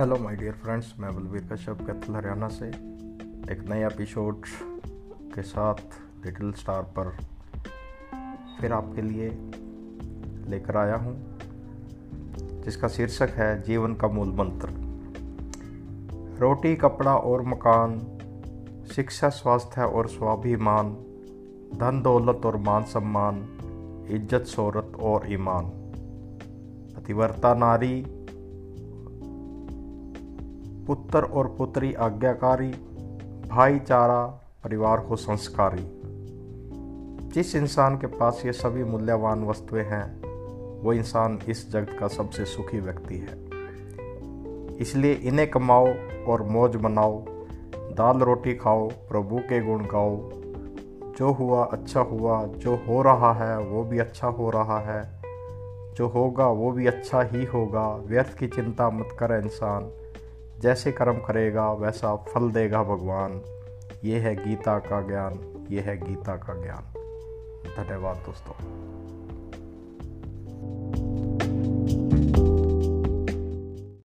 Hello my dear friends मैं बलबीर कश्यप, कैथल, हरियाणा से एक नए एपिसोड के साथ लिटिल स्टार पर फिर आपके लिए लेकर आया हूँ, जिसका शीर्षक है जीवन का मूल मंत्र। रोटी, कपड़ा और मकान, शिक्षा, स्वास्थ्य और स्वाभिमान, धन, दौलत और मान सम्मान, इज़्ज़त, शोहरत और ईमान। पतिवर्ता, नारी पुत्र और पुत्री आज्ञाकारी, भाईचारा, परिवार को संस्कारी। जिस इंसान के पास ये सभी मूल्यवान वस्तुएँ हैं, वो इंसान इस जगत का सबसे सुखी व्यक्ति है। इसलिए इन्हें कमाओ और मौज मनाओ, दाल रोटी खाओ, प्रभु के गुण गाओ। जो हुआ अच्छा हुआ, जो हो रहा है, वो भी अच्छा हो रहा है। जो होगा, वो भी अच्छा ही होगा। व्यर्थ की चिंता मत कर इंसान। जैसे कर्म करेगा, वैसा फल देगा भगवान। ये है गीता का ज्ञान, ये है गीता का ज्ञान। धन्यवाद दोस्तों।